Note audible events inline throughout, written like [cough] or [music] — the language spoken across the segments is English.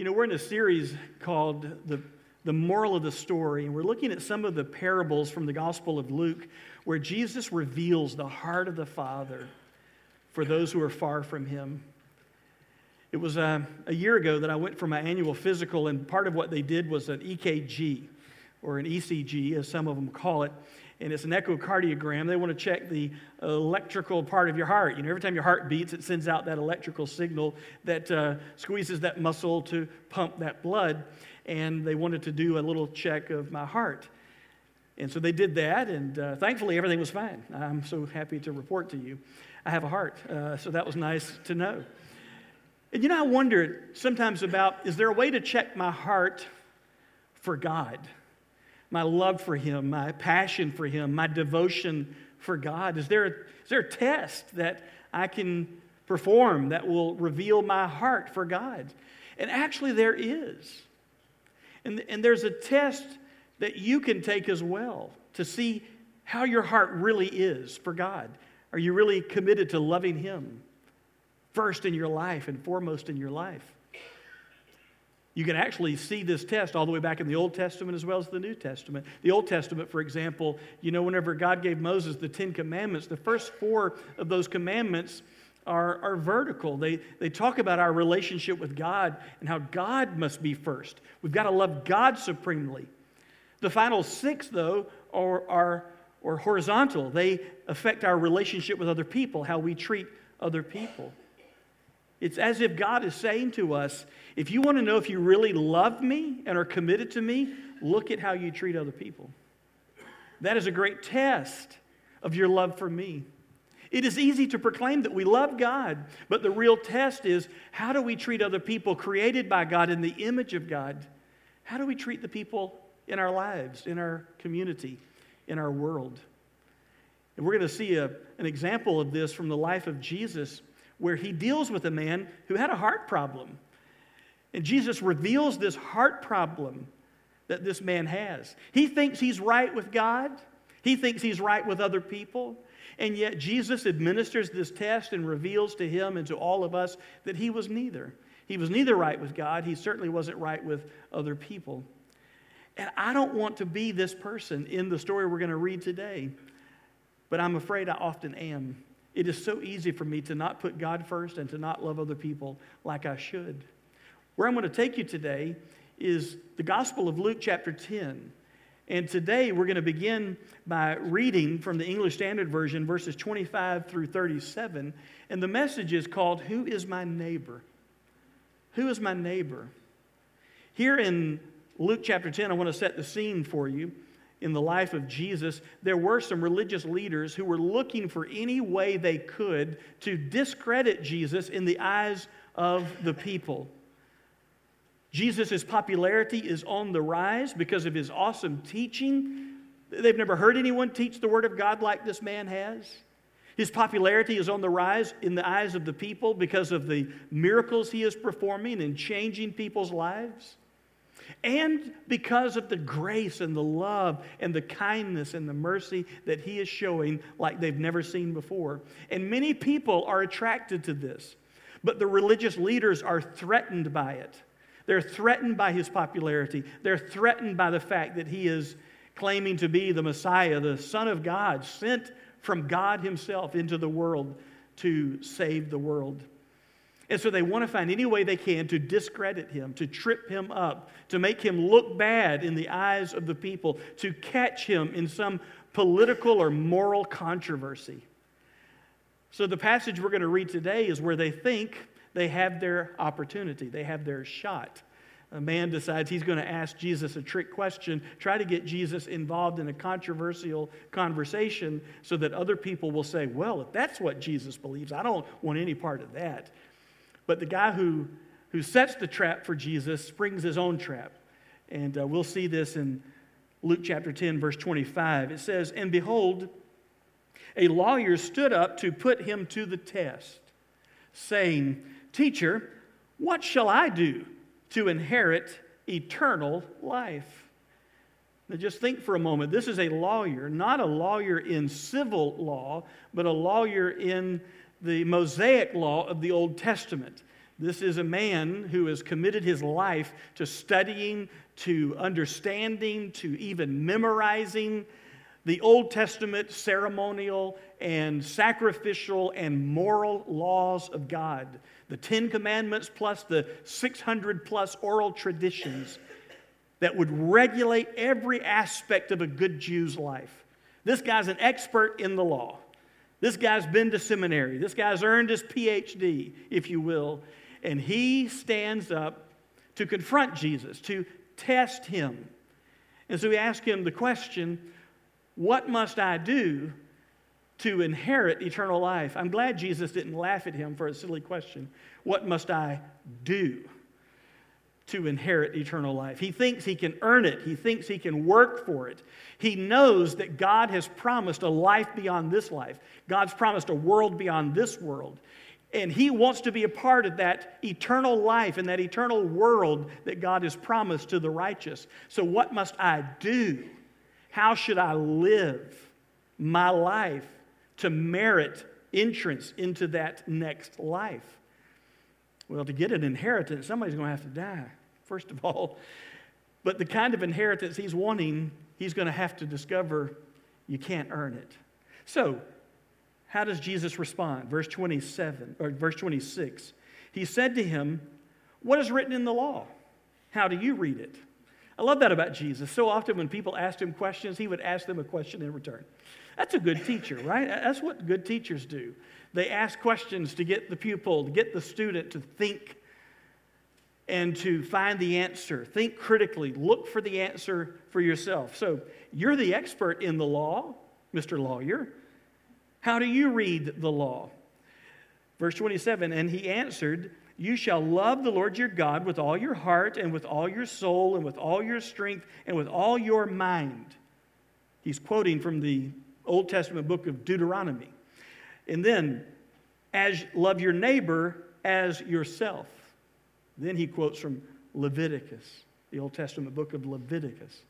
You know, we're in a series called the, the Moral of the Story, and we're looking at some of the parables from the Gospel of Luke where Jesus reveals the heart of the Father for those who are far from Him. It was uh, a year ago that I went for my annual physical, and part of what they did was an EKG, or an ECG, as some of them call it and it's an echocardiogram. They want to check the electrical part of your heart. You know, every time your heart beats, it sends out that electrical signal that uh, squeezes that muscle to pump that blood. And they wanted to do a little check of my heart. And so they did that, and uh, thankfully everything was fine. I'm so happy to report to you. I have a heart, uh, so that was nice to know. And you know, I wondered sometimes about is there a way to check my heart for God? My love for Him, my passion for Him, my devotion for God? Is there a, is there a test that I can perform that will reveal my heart for God? And actually, there is. And, and there's a test that you can take as well to see how your heart really is for God. Are you really committed to loving Him first in your life and foremost in your life? You can actually see this test all the way back in the Old Testament as well as the New Testament. The Old Testament, for example, you know, whenever God gave Moses the Ten Commandments, the first four of those commandments are, are vertical. They, they talk about our relationship with God and how God must be first. We've got to love God supremely. The final six, though, are, are, are horizontal. They affect our relationship with other people, how we treat other people. It's as if God is saying to us, if you want to know if you really love me and are committed to me, look at how you treat other people. That is a great test of your love for me. It is easy to proclaim that we love God, but the real test is how do we treat other people created by God in the image of God? How do we treat the people in our lives, in our community, in our world? And we're going to see a, an example of this from the life of Jesus where he deals with a man who had a heart problem. And Jesus reveals this heart problem that this man has. He thinks he's right with God, he thinks he's right with other people. And yet, Jesus administers this test and reveals to him and to all of us that he was neither. He was neither right with God, he certainly wasn't right with other people. And I don't want to be this person in the story we're going to read today, but I'm afraid I often am. It is so easy for me to not put God first and to not love other people like I should. Where I'm going to take you today is the Gospel of Luke, chapter 10. And today we're going to begin by reading from the English Standard Version, verses 25 through 37. And the message is called, Who is My Neighbor? Who is my neighbor? Here in Luke chapter 10, I want to set the scene for you in the life of Jesus, there were some religious leaders who were looking for any way they could to discredit Jesus in the eyes of the people. Jesus' popularity is on the rise because of his awesome teaching. They've never heard anyone teach the Word of God like this man has. His popularity is on the rise in the eyes of the people because of the miracles he is performing and changing people's lives and because of the grace and the love and the kindness and the mercy that he is showing like they've never seen before. And many people are attracted to this, but the religious leaders are threatened by it. They're threatened by his popularity, they're threatened by the fact that he is claiming to be the Messiah, the Son of God, sent from God himself into the world to save the world. And so they want to find any way they can to discredit him, to trip him up, to make him look bad in the eyes of the people, to catch him in some political or moral controversy. So the passage we're going to read today is where they think they have their opportunity, they have their shot. A man decides he's going to ask Jesus a trick question, try to get Jesus involved in a controversial conversation so that other people will say, Well, if that's what Jesus believes, I don't want any part of that. But the guy who, who sets the trap for Jesus springs his own trap. And uh, we'll see this in Luke chapter 10, verse 25. It says, And behold, a lawyer stood up to put him to the test, saying, Teacher, what shall I do to inherit eternal life? Now, just think for a moment. This is a lawyer, not a lawyer in civil law, but a lawyer in the Mosaic law of the Old Testament. This is a man who has committed his life to studying, to understanding, to even memorizing the Old Testament ceremonial and sacrificial and moral laws of God. The Ten Commandments plus the 600 plus oral traditions that would regulate every aspect of a good Jew's life. This guy's an expert in the law. This guy's been to seminary. This guy's earned his PhD, if you will. And he stands up to confront Jesus, to test him. And so we ask him the question What must I do to inherit eternal life? I'm glad Jesus didn't laugh at him for a silly question. What must I do? To inherit eternal life. He thinks he can earn it, he thinks he can work for it. He knows that God has promised a life beyond this life, God's promised a world beyond this world. And he wants to be a part of that eternal life and that eternal world that God has promised to the righteous. So, what must I do? How should I live my life to merit entrance into that next life? Well, to get an inheritance, somebody's going to have to die, first of all. But the kind of inheritance he's wanting, he's going to have to discover you can't earn it. So, how does Jesus respond? Verse 27 or verse 26. He said to him, What is written in the law? How do you read it? I love that about Jesus. So often when people asked him questions, he would ask them a question in return. That's a good teacher, right? That's what good teachers do. They ask questions to get the pupil, to get the student to think and to find the answer. Think critically, look for the answer for yourself. So, you're the expert in the law, Mr. Lawyer. How do you read the law? Verse 27 And he answered, You shall love the Lord your God with all your heart, and with all your soul, and with all your strength, and with all your mind. He's quoting from the Old Testament book of Deuteronomy. And then, as love your neighbor as yourself. Then he quotes from Leviticus, the Old Testament book of Leviticus.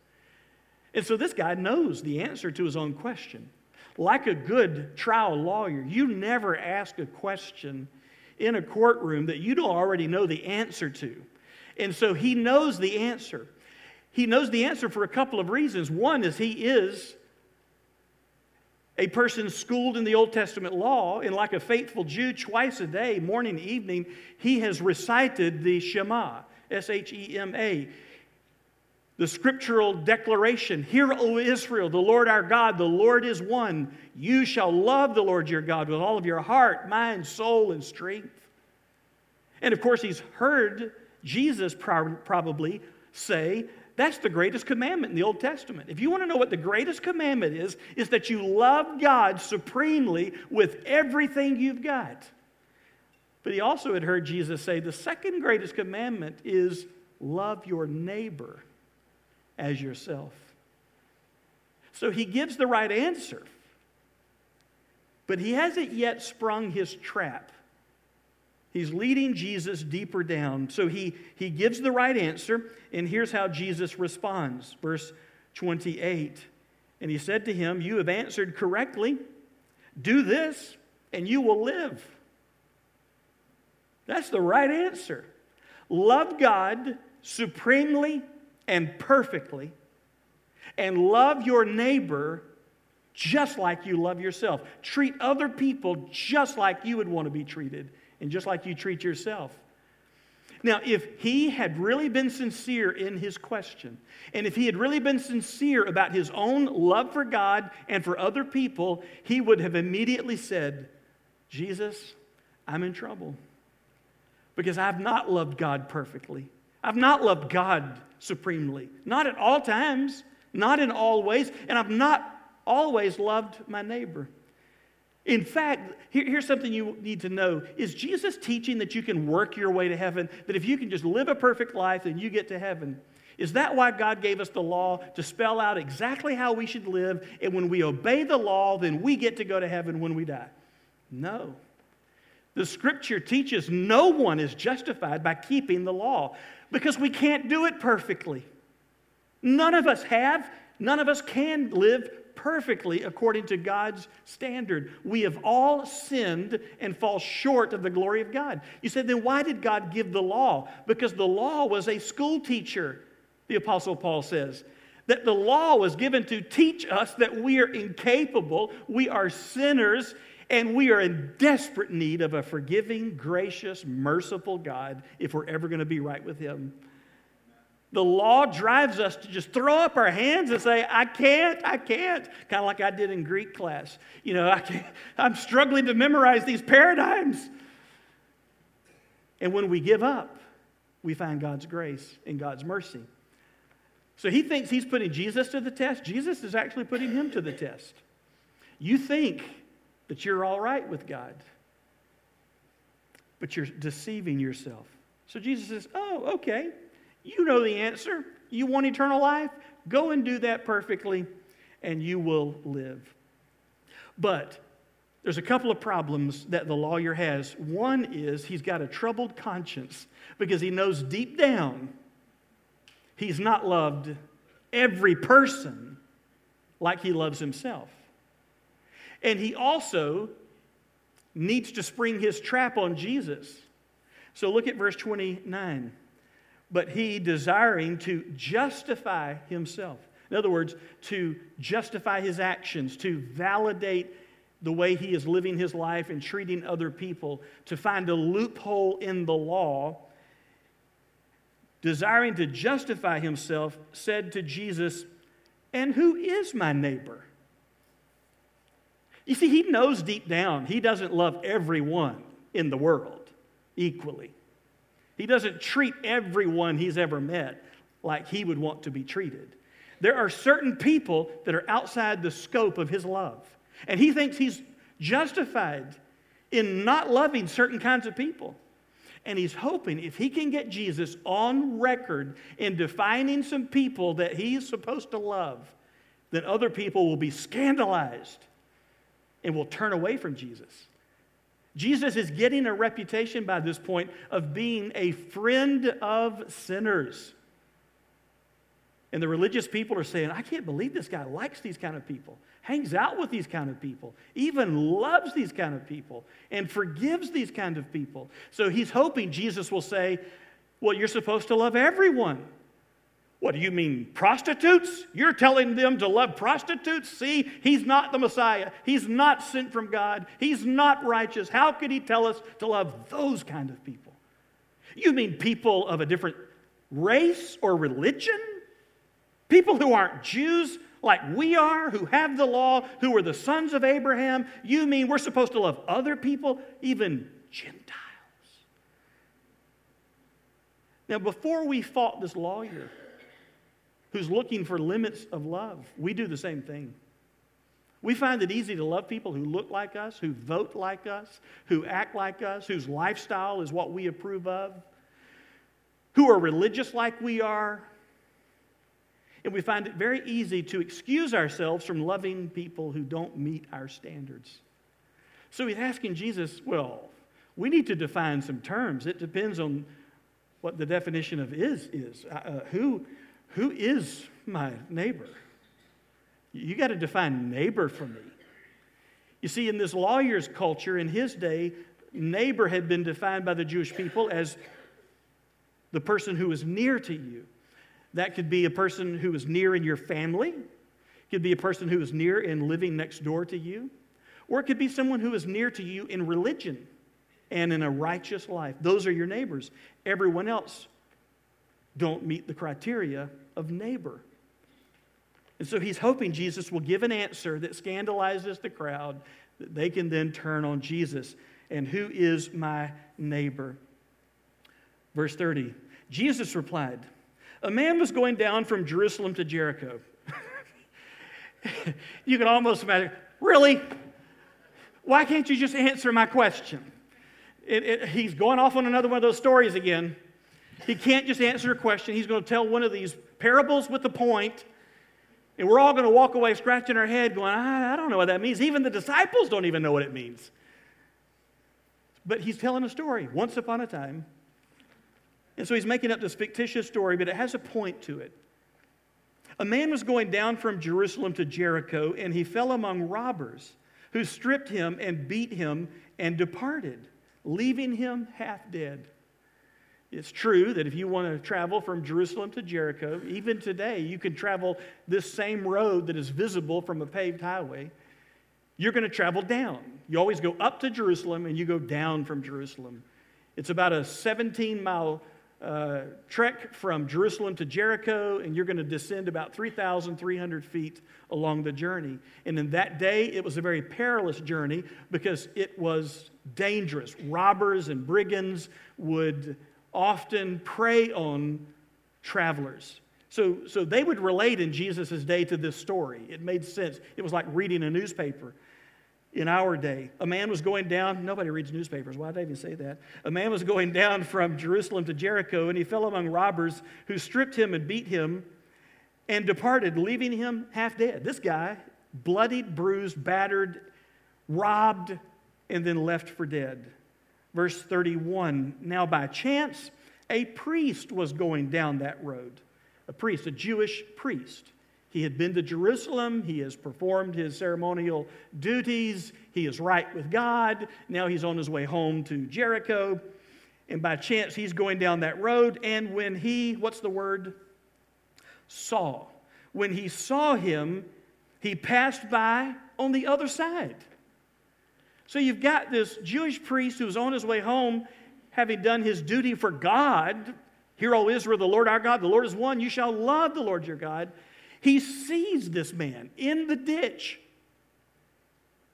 And so this guy knows the answer to his own question. Like a good trial lawyer, you never ask a question in a courtroom that you don't already know the answer to. And so he knows the answer. He knows the answer for a couple of reasons. One is he is a person schooled in the Old Testament law, and like a faithful Jew, twice a day, morning and evening, he has recited the Shema, S H E M A the scriptural declaration Hear, O Israel, the Lord our God, the Lord is one. You shall love the Lord your God with all of your heart, mind, soul, and strength. And of course, he's heard Jesus probably say, That's the greatest commandment in the Old Testament. If you want to know what the greatest commandment is, is that you love God supremely with everything you've got. But he also had heard Jesus say, The second greatest commandment is love your neighbor as yourself. So he gives the right answer, but he hasn't yet sprung his trap. He's leading Jesus deeper down. So he, he gives the right answer, and here's how Jesus responds. Verse 28 And he said to him, You have answered correctly. Do this, and you will live. That's the right answer. Love God supremely and perfectly, and love your neighbor just like you love yourself. Treat other people just like you would want to be treated, and just like you treat yourself. Now, if he had really been sincere in his question, and if he had really been sincere about his own love for God and for other people, he would have immediately said, Jesus, I'm in trouble because I've not loved God perfectly. I've not loved God supremely, not at all times, not in all ways, and I've not always loved my neighbor. In fact, here, here's something you need to know. Is Jesus teaching that you can work your way to heaven? That if you can just live a perfect life, then you get to heaven? Is that why God gave us the law to spell out exactly how we should live? And when we obey the law, then we get to go to heaven when we die? No. The scripture teaches no one is justified by keeping the law because we can't do it perfectly. None of us have, None of us can live perfectly according to God's standard. We have all sinned and fall short of the glory of God. You said, then why did God give the law? Because the law was a school teacher, the Apostle Paul says. That the law was given to teach us that we are incapable, we are sinners, and we are in desperate need of a forgiving, gracious, merciful God if we're ever going to be right with Him. The law drives us to just throw up our hands and say, I can't, I can't, kind of like I did in Greek class. You know, [laughs] I can't, I'm struggling to memorize these paradigms. And when we give up, we find God's grace and God's mercy. So he thinks he's putting Jesus to the test. Jesus is actually putting him to the test. You think that you're all right with God, but you're deceiving yourself. So Jesus says, Oh, okay. You know the answer. You want eternal life? Go and do that perfectly, and you will live. But there's a couple of problems that the lawyer has. One is he's got a troubled conscience because he knows deep down he's not loved every person like he loves himself. And he also needs to spring his trap on Jesus. So look at verse 29 but he desiring to justify himself. In other words, to justify his actions, to validate the way he is living his life and treating other people, to find a loophole in the law, desiring to justify himself, said to Jesus, And who is my neighbor? You see, he knows deep down he doesn't love everyone in the world equally. He doesn't treat everyone he's ever met like he would want to be treated. There are certain people that are outside the scope of his love. And he thinks he's justified in not loving certain kinds of people. And he's hoping if he can get Jesus on record in defining some people that he's supposed to love, then other people will be scandalized and will turn away from Jesus. Jesus is getting a reputation by this point of being a friend of sinners. And the religious people are saying, I can't believe this guy likes these kind of people, hangs out with these kind of people, even loves these kind of people, and forgives these kind of people. So he's hoping Jesus will say, Well, you're supposed to love everyone. What do you mean, prostitutes? You're telling them to love prostitutes? See, he's not the Messiah. He's not sent from God. He's not righteous. How could he tell us to love those kind of people? You mean people of a different race or religion? People who aren't Jews like we are, who have the law, who are the sons of Abraham? You mean we're supposed to love other people, even Gentiles? Now, before we fought this lawyer, who's looking for limits of love. We do the same thing. We find it easy to love people who look like us, who vote like us, who act like us, whose lifestyle is what we approve of, who are religious like we are. And we find it very easy to excuse ourselves from loving people who don't meet our standards. So he's asking Jesus, well, we need to define some terms. It depends on what the definition of is is. Uh, uh who, who is my neighbor? You got to define neighbor for me. You see, in this lawyer's culture, in his day, neighbor had been defined by the Jewish people as the person who is near to you. That could be a person who is near in your family, it could be a person who is near in living next door to you, or it could be someone who is near to you in religion and in a righteous life. Those are your neighbors. Everyone else don't meet the criteria of neighbor. And so he's hoping Jesus will give an answer that scandalizes the crowd, that they can then turn on Jesus. And who is my neighbor? Verse 30 Jesus replied, A man was going down from Jerusalem to Jericho. [laughs] you can almost imagine, really? Why can't you just answer my question? It, it, he's going off on another one of those stories again. He can't just answer a question. He's going to tell one of these parables with the point, and we're all going to walk away scratching our head going, I, I don't know what that means. Even the disciples don't even know what it means. But he's telling a story, once upon a time. And so he's making up this fictitious story, but it has a point to it. A man was going down from Jerusalem to Jericho, and he fell among robbers, who stripped him and beat him and departed, leaving him half dead. It's true that if you want to travel from Jerusalem to Jericho, even today, you can travel this same road that is visible from a paved highway. You're going to travel down. You always go up to Jerusalem and you go down from Jerusalem. It's about a 17 mile uh, trek from Jerusalem to Jericho, and you're going to descend about 3,300 feet along the journey. And in that day, it was a very perilous journey because it was dangerous. Robbers and brigands would often prey on travelers. So, so they would relate in Jesus' day to this story. It made sense. It was like reading a newspaper in our day. A man was going down, nobody reads newspapers. Why did I even say that? A man was going down from Jerusalem to Jericho, and he fell among robbers who stripped him and beat him and departed, leaving him half dead. This guy, bloodied, bruised, battered, robbed, and then left for dead. Verse 31 Now by chance, a priest was going down that road. A priest, a Jewish priest. He had been to Jerusalem. He has performed his ceremonial duties. He is right with God. Now he's on his way home to Jericho. And by chance, he's going down that road. And when he, what's the word? Saw. When he saw him, he passed by on the other side. So you've got this Jewish priest who's on his way home, having done his duty for God. Hear, O Israel, the Lord our God, the Lord is one. You shall love the Lord your God. He sees this man in the ditch.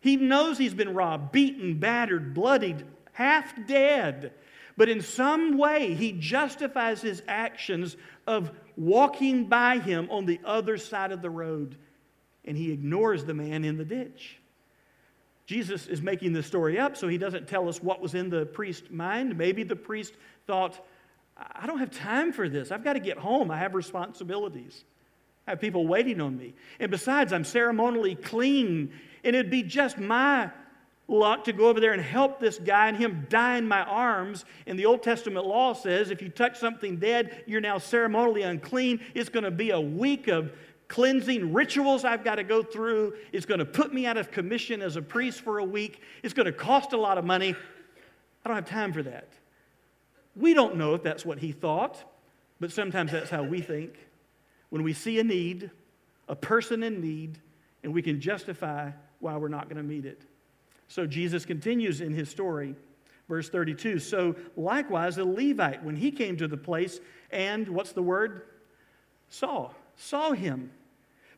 He knows he's been robbed, beaten, battered, bloodied, half dead. But in some way, he justifies his actions of walking by him on the other side of the road, and he ignores the man in the ditch. Jesus is making this story up, so he doesn't tell us what was in the priest's mind. Maybe the priest thought, I don't have time for this. I've got to get home. I have responsibilities. I have people waiting on me. And besides, I'm ceremonially clean, and it'd be just my luck to go over there and help this guy and him die in my arms. And the Old Testament law says if you touch something dead, you're now ceremonially unclean. It's going to be a week of cleansing rituals I've got to go through. It's going to put me out of commission as a priest for a week. It's going to cost a lot of money. I don't have time for that. We don't know if that's what he thought, but sometimes that's how we think. When we see a need, a person in need, and we can justify why we're not going to meet it. So Jesus continues in his story, verse 32. So likewise, the Levite, when he came to the place and, what's the word? Saw saw him,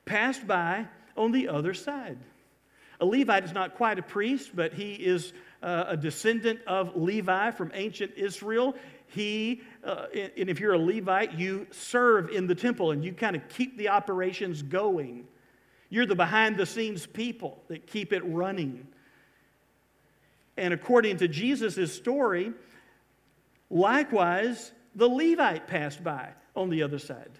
passed by on the other side. A Levite is not quite a priest, but he is uh, a descendant of Levi from ancient Israel. He, uh, and if you're a Levite, you serve in the temple and you kind of keep the operations going. You're the behind the scenes people that keep it running. And according to Jesus' story, likewise, the Levite passed by on the other side.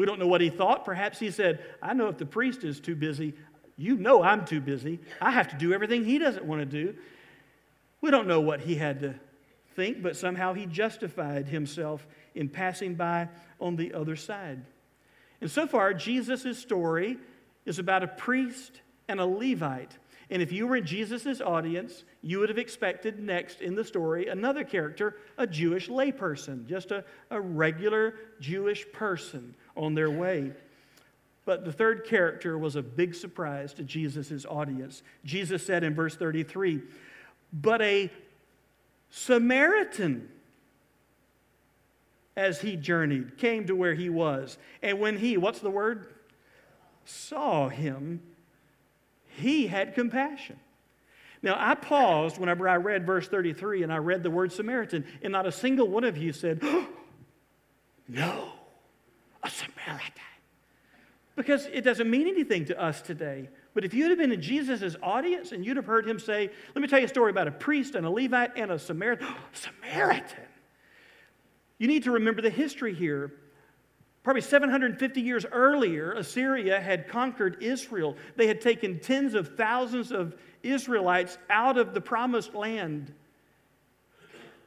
We don't know what he thought. Perhaps he said, I know if the priest is too busy, you know I'm too busy. I have to do everything he doesn't want to do. We don't know what he had to think, but somehow he justified himself in passing by on the other side. And so far, Jesus' story is about a priest and a Levite and if you were in Jesus' audience, you would have expected next in the story another character, a Jewish layperson, just a, a regular Jewish person on their way. But the third character was a big surprise to Jesus' audience. Jesus said in verse 33, But a Samaritan, as he journeyed, came to where he was. And when he, what's the word? Saw him, he had compassion. Now, I paused whenever I read verse 33 and I read the word Samaritan, and not a single one of you said, oh, No, a Samaritan. Because it doesn't mean anything to us today. But if you'd have been in Jesus' audience and you'd have heard him say, Let me tell you a story about a priest and a Levite and a Samaritan. [gasps] Samaritan. You need to remember the history here. Probably 750 years earlier, Assyria had conquered Israel. They had taken tens of thousands of Israelites out of the promised land.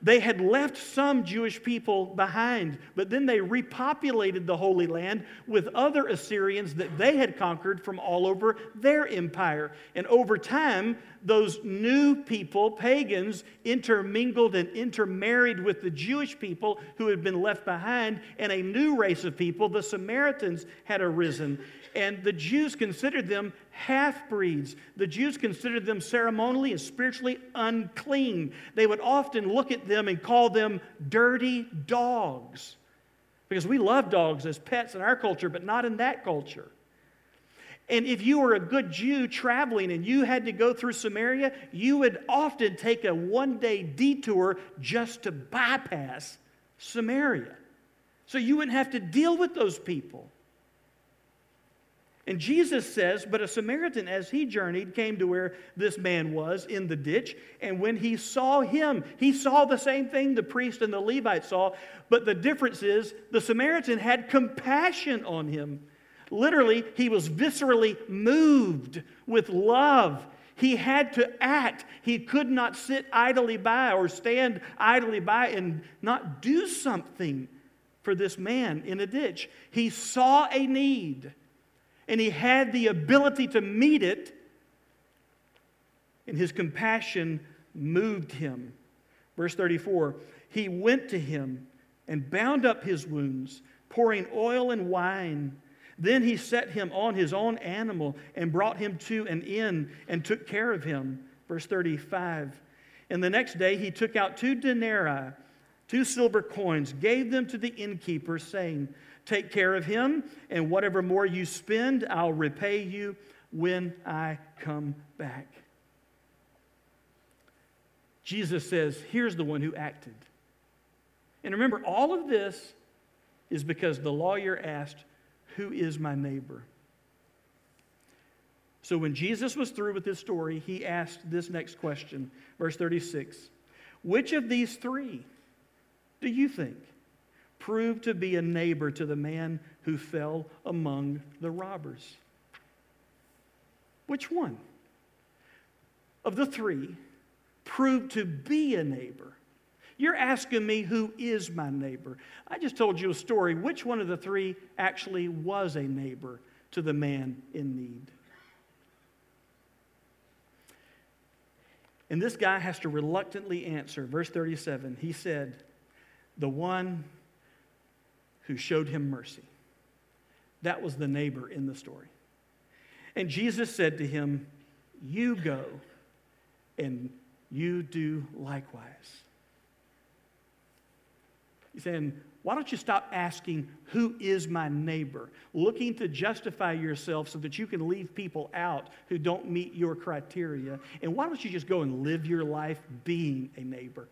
They had left some Jewish people behind, but then they repopulated the Holy Land with other Assyrians that they had conquered from all over their empire. And over time, those new people, pagans, intermingled and intermarried with the Jewish people who had been left behind, and a new race of people, the Samaritans, had arisen. And the Jews considered them half breeds. The Jews considered them ceremonially and spiritually unclean. They would often look at them and call them dirty dogs. Because we love dogs as pets in our culture, but not in that culture. And if you were a good Jew traveling and you had to go through Samaria, you would often take a one day detour just to bypass Samaria. So you wouldn't have to deal with those people. And Jesus says, But a Samaritan, as he journeyed, came to where this man was in the ditch. And when he saw him, he saw the same thing the priest and the Levite saw. But the difference is the Samaritan had compassion on him. Literally, he was viscerally moved with love. He had to act. He could not sit idly by or stand idly by and not do something for this man in a ditch. He saw a need and he had the ability to meet it, and his compassion moved him. Verse 34 He went to him and bound up his wounds, pouring oil and wine. Then he set him on his own animal and brought him to an inn and took care of him. Verse 35. And the next day he took out two denarii, two silver coins, gave them to the innkeeper, saying, Take care of him, and whatever more you spend, I'll repay you when I come back. Jesus says, Here's the one who acted. And remember, all of this is because the lawyer asked, Who is my neighbor? So when Jesus was through with this story, he asked this next question, verse 36 Which of these three do you think proved to be a neighbor to the man who fell among the robbers. Which one of the three proved to be a neighbor? You're asking me who is my neighbor. I just told you a story. Which one of the three actually was a neighbor to the man in need? And this guy has to reluctantly answer. Verse 37 he said, The one who showed him mercy. That was the neighbor in the story. And Jesus said to him, You go and you do likewise. He's saying, Why don't you stop asking, Who is my neighbor? Looking to justify yourself so that you can leave people out who don't meet your criteria. And why don't you just go and live your life being a neighbor?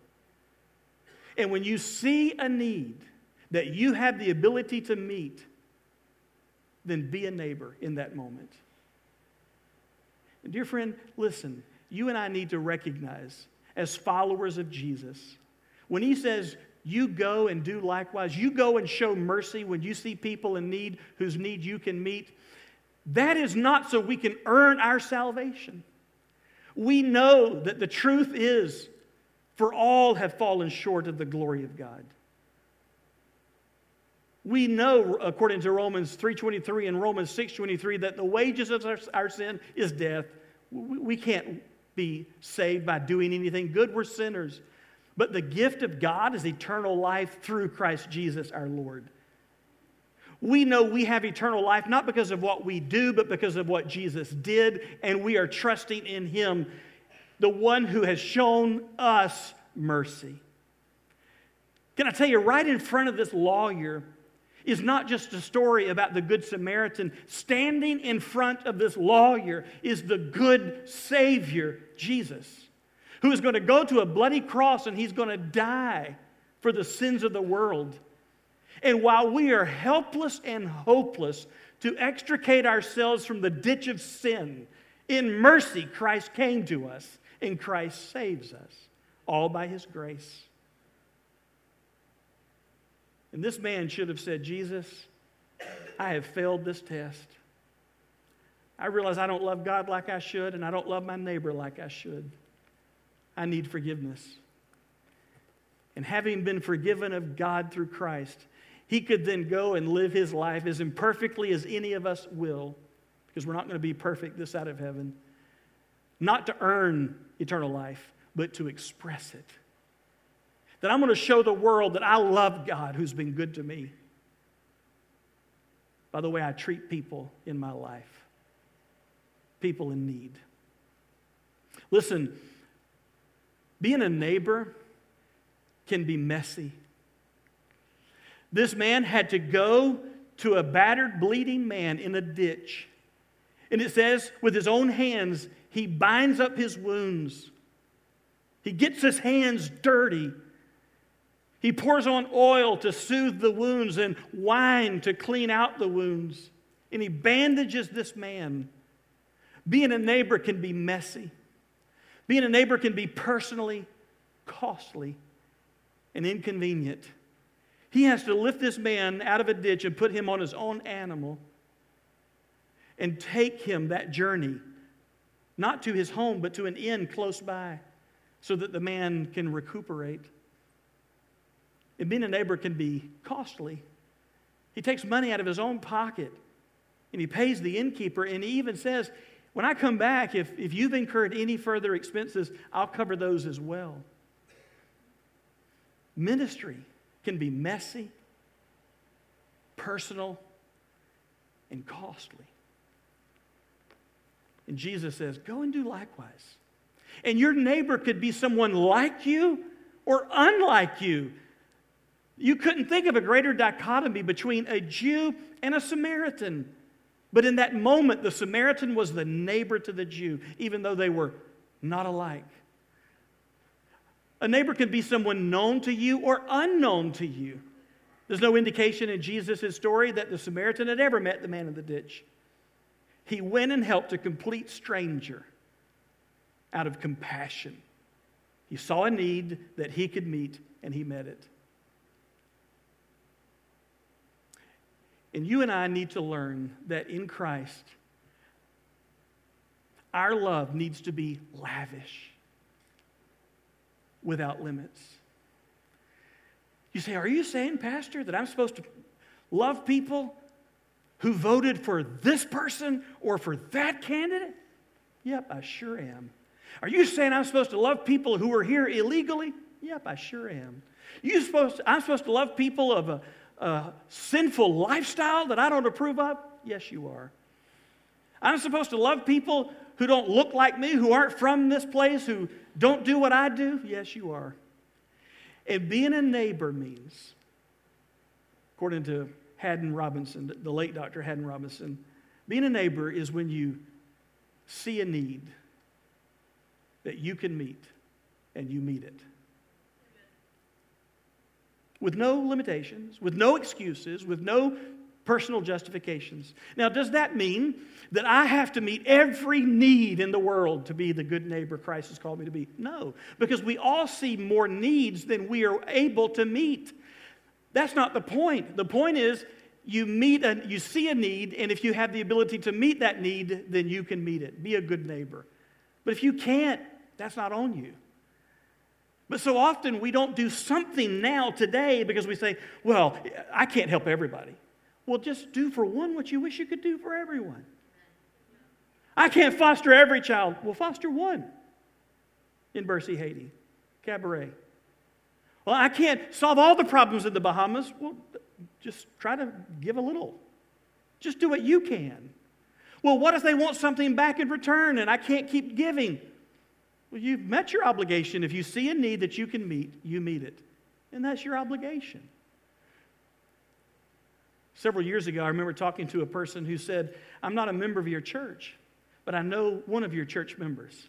And when you see a need, that you have the ability to meet, then be a neighbor in that moment. And dear friend, listen, you and I need to recognize as followers of Jesus, when he says, you go and do likewise, you go and show mercy when you see people in need whose need you can meet, that is not so we can earn our salvation. We know that the truth is, for all have fallen short of the glory of God. We know, according to Romans 3.23 and Romans 6.23, that the wages of our, our sin is death. We, we can't be saved by doing anything good. We're sinners. But the gift of God is eternal life through Christ Jesus our Lord. We know we have eternal life not because of what we do, but because of what Jesus did, and we are trusting in Him, the one who has shown us mercy. Can I tell you, right in front of this lawyer, is not just a story about the Good Samaritan. Standing in front of this lawyer is the good Savior, Jesus, who is going to go to a bloody cross and he's going to die for the sins of the world. And while we are helpless and hopeless to extricate ourselves from the ditch of sin, in mercy, Christ came to us and Christ saves us, all by his grace. And this man should have said, Jesus, I have failed this test. I realize I don't love God like I should, and I don't love my neighbor like I should. I need forgiveness. and having been forgiven of God through Christ, he could then go and live his life as imperfectly as any of us will, because we're not going to be perfect this side of heaven, not to earn eternal life, but to express it. That I'm going to show the world that I love God who's been good to me by the way I treat people in my life, people in need. Listen, being a neighbor can be messy. This man had to go to a battered, bleeding man in a ditch. And it says, with his own hands, he binds up his wounds. He gets his hands dirty. He pours on oil to soothe the wounds and wine to clean out the wounds. And he bandages this man. Being a neighbor can be messy. Being a neighbor can be personally costly and inconvenient. He has to lift this man out of a ditch and put him on his own animal and take him that journey, not to his home, but to an inn close by, so that the man can recuperate. And being a neighbor can be costly. He takes money out of his own pocket and he pays the innkeeper, and he even says, When I come back, if, if you've incurred any further expenses, I'll cover those as well. Ministry can be messy, personal, and costly. And Jesus says, Go and do likewise. And your neighbor could be someone like you or unlike you. You couldn't think of a greater dichotomy between a Jew and a Samaritan. But in that moment, the Samaritan was the neighbor to the Jew, even though they were not alike. A neighbor can be someone known to you or unknown to you. There's no indication in Jesus' story that the Samaritan had ever met the man in the ditch. He went and helped a complete stranger out of compassion. He saw a need that he could meet, and he met it. And you and I need to learn that in Christ, our love needs to be lavish, without limits. You say, Are you saying, Pastor, that I'm supposed to love people who voted for this person or for that candidate? Yep, I sure am. Are you saying I'm supposed to love people who are here illegally? Yep, I sure am. You supposed to, I'm supposed to love people of a, a sinful lifestyle that I don't approve of? Yes, you are. I'm supposed to love people who don't look like me, who aren't from this place, who don't do what I do? Yes, you are. And being a neighbor means, according to Haddon Robinson, the late Dr. Haddon Robinson, being a neighbor is when you see a need that you can meet and you meet it. With no limitations, with no excuses, with no personal justifications. Now, does that mean that I have to meet every need in the world to be the good neighbor Christ has called me to be? No, because we all see more needs than we are able to meet. That's not the point. The point is you meet a, you see a need and if you have the ability to meet that need, then you can meet it. Be a good neighbor. But if you can't, that's not on you. But so often we don't do something now today because we say, well, I can't help everybody. Well, just do for one what you wish you could do for everyone. I can't foster every child. Well, foster one in Bercy, Haiti, Cabaret. Well, I can't solve all the problems in the Bahamas. Well, just try to give a little. Just do what you can. Well, what if they want something back in return and I can't keep giving? Well, you've met your obligation. If you see a need that you can meet, you meet it. And that's your obligation. Several years ago, I remember talking to a person who said, I'm not a member of your church, but I know one of your church members.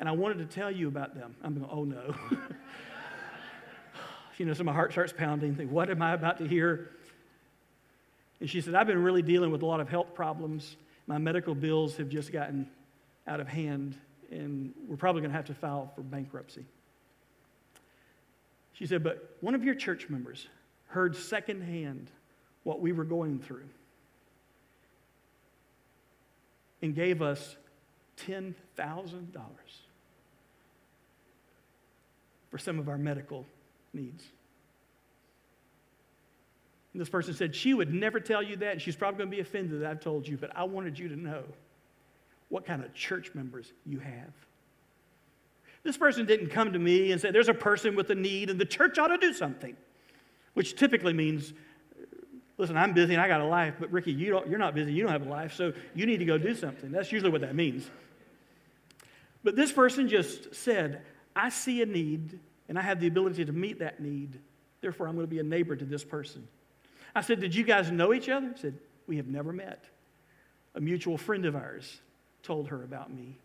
And I wanted to tell you about them. I'm going, oh no. [laughs] you know, so my heart starts pounding. Think, what am I about to hear? And she said, I've been really dealing with a lot of health problems. My medical bills have just gotten out of hand and we're probably going to have to file for bankruptcy. She said, But one of your church members heard secondhand what we were going through and gave us $10,000 for some of our medical needs. And this person said, She would never tell you that, and she's probably going to be offended that I've told you, but I wanted you to know what kind of church members you have. This person didn't come to me and say, There's a person with a need, and the church ought to do something, which typically means, Listen, I'm busy and I got a life, but Ricky, you don't, you're not busy, you don't have a life, so you need to go do something. That's usually what that means. But this person just said, I see a need, and I have the ability to meet that need. Therefore, I'm going to be a neighbor to this person. I said, Did you guys know each other? He said, We have never met. A mutual friend of ours told her about me,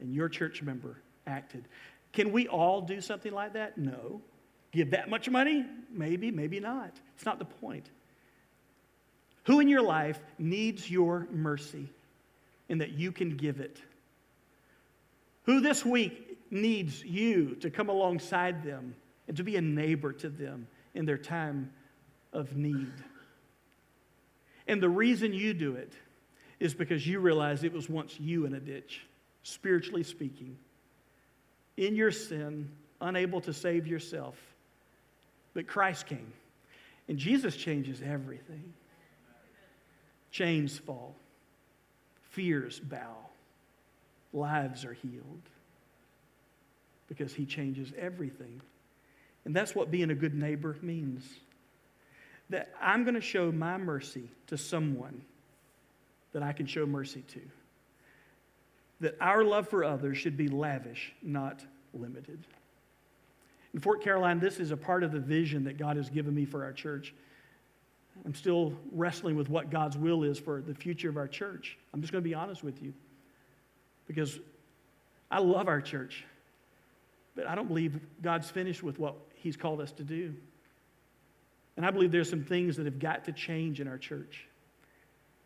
and your church member acted. Can we all do something like that? No. Give that much money? Maybe, maybe not. It's not the point. Who in your life needs your mercy and that you can give it? Who this week needs you to come alongside them and to be a neighbor to them in their time of need? And the reason you do it is because you realize it was once you in a ditch, spiritually speaking, in your sin, unable to save yourself. But Christ came, and Jesus changes everything. Chains fall, fears bow, lives are healed because he changes everything. And that's what being a good neighbor means. That I'm going to show my mercy to someone that I can show mercy to. That our love for others should be lavish, not limited. In Fort Caroline, this is a part of the vision that God has given me for our church. I'm still wrestling with what God's will is for the future of our church. I'm just going to be honest with you because I love our church, but I don't believe God's finished with what He's called us to do. And I believe there's some things that have got to change in our church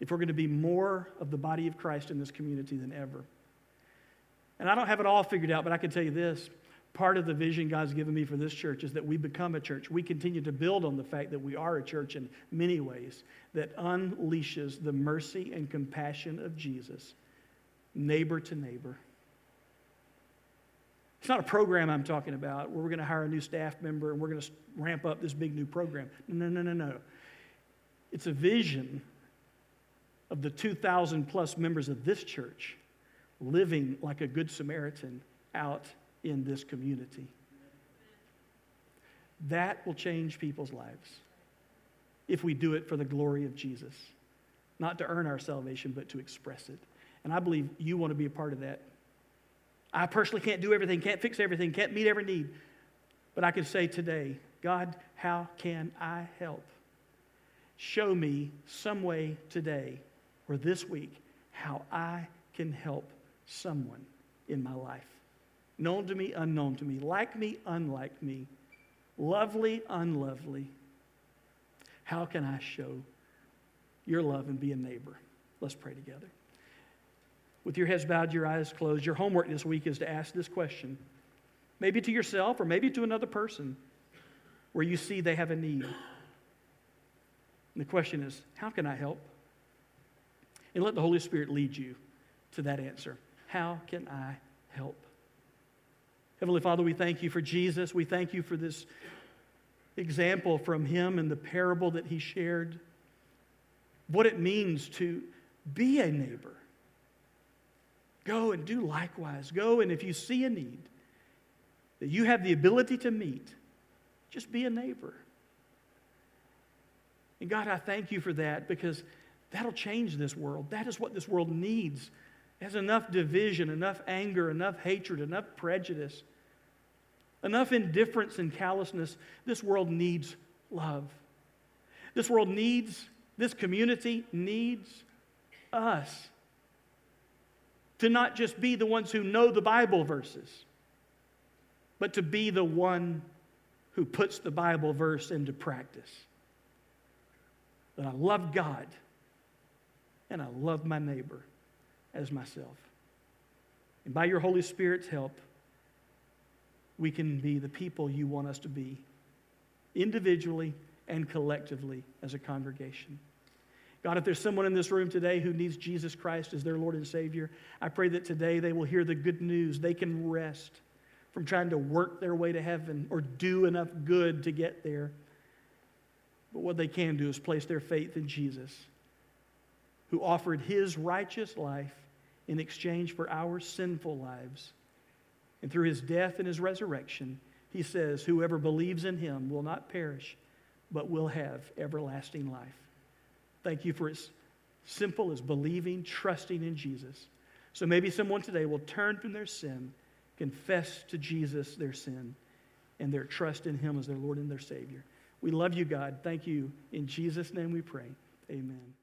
if we're going to be more of the body of Christ in this community than ever. And I don't have it all figured out, but I can tell you this part of the vision God's given me for this church is that we become a church. We continue to build on the fact that we are a church in many ways that unleashes the mercy and compassion of Jesus, neighbor to neighbor. It's not a program I'm talking about where we're going to hire a new staff member and we're going to ramp up this big new program. No, no, no, no. No. It's a vision of the 2,000 plus members of this church living like a good Samaritan out in this community. That will change people's lives if we do it for the glory of Jesus. Not to earn our salvation, but to express it. And I believe you want to be a part of that. I personally can't do everything, can't fix everything, can't meet every need. But I can say today, God, how can I help? Show me some way today or this week how I can help someone in my life. Known to me, unknown to me, like me, unlike me, lovely, unlovely. How can I show your love and be a neighbor? Let's pray together. With your heads bowed, your eyes closed, your homework this week is to ask this question, maybe to yourself or maybe to another person where you see they have a need. And the question is, how can I help? And let the Holy Spirit lead you to that answer. How can I help? Heavenly Father, we thank you for Jesus. We thank you for this example from him and the parable that he shared. What it means to be a neighbor. Go and do likewise. Go and if you see a need that you have the ability to meet, just be a neighbor. And God, I thank you for that because that'll change this world. That is what this world needs has enough division, enough anger, enough hatred, enough prejudice, enough indifference and callousness. This world needs love. This world needs, this community needs us to not just be the ones who know the Bible verses, but to be the one who puts the Bible verse into practice. That I love God and I love my neighbor as myself. And by your Holy Spirit's help, we can be the people you want us to be, individually and collectively as a congregation. God, if there's someone in this room today who needs Jesus Christ as their Lord and Savior, I pray that today they will hear the good news. They can rest, from trying to work their way to heaven or do enough good to get there. But what they can do is place their faith in Jesus, who offered his righteous life in exchange for our sinful lives. And through his death and his resurrection, he says, Whoever believes in him will not perish, but will have everlasting life. Thank you for as simple as believing, trusting in Jesus. So maybe someone today will turn from their sin, confess to Jesus their sin, and their trust in him as their Lord and their Savior. We love you, God. Thank you. In Jesus' name we pray. Amen.